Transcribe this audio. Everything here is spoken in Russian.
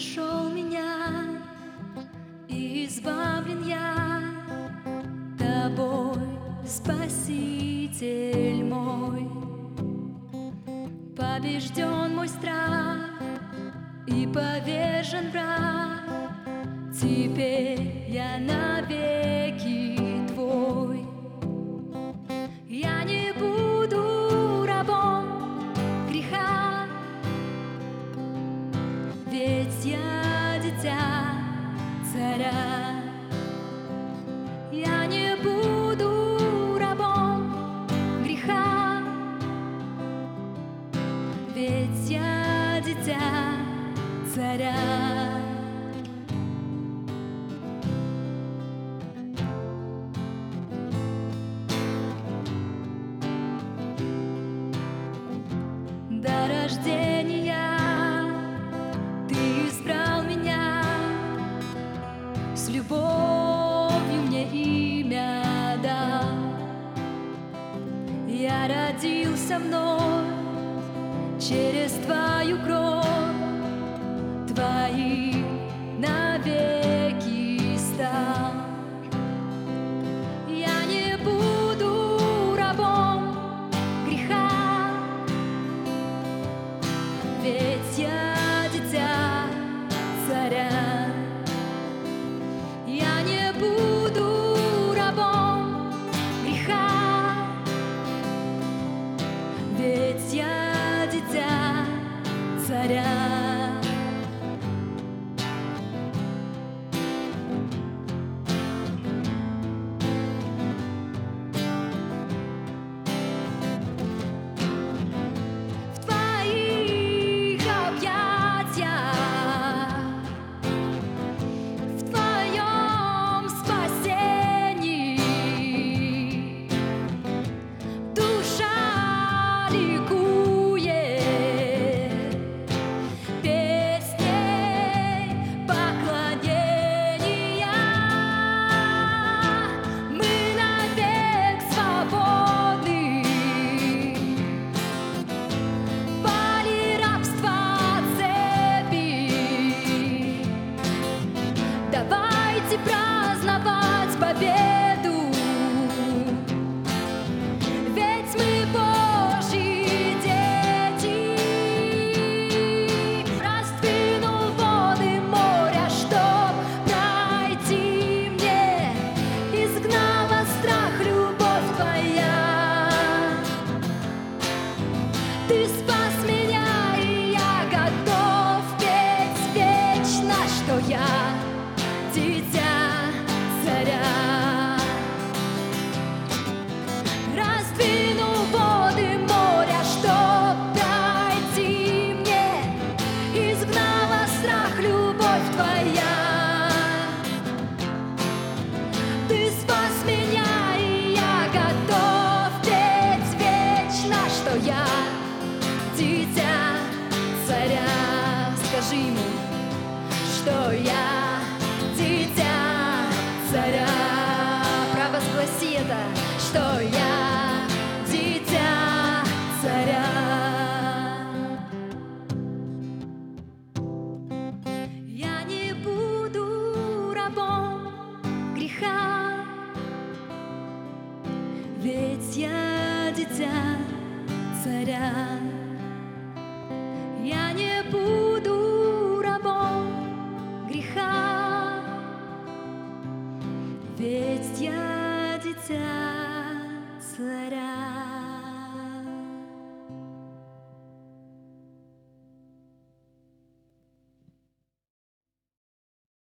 нашел меня, и избавлен я тобой, Спаситель мой. Побежден мой страх и повержен враг, Теперь я навеки Ведь я дитя царя. До рождения ты избрал меня, С любовью мне имя дал. Я родился вновь через твою кровь, Твои царя. В ты спас меня, и я готов петь вечно, что я дитя царя. Раздвинул воды моря, чтоб пройти мне, изгнала страх любовь твоя. Ты спас Скажи ему, что я дитя царя. Провозгласи это, что я дитя царя. Я не буду рабом греха, ведь я дитя царя. Греха, ведь я дитя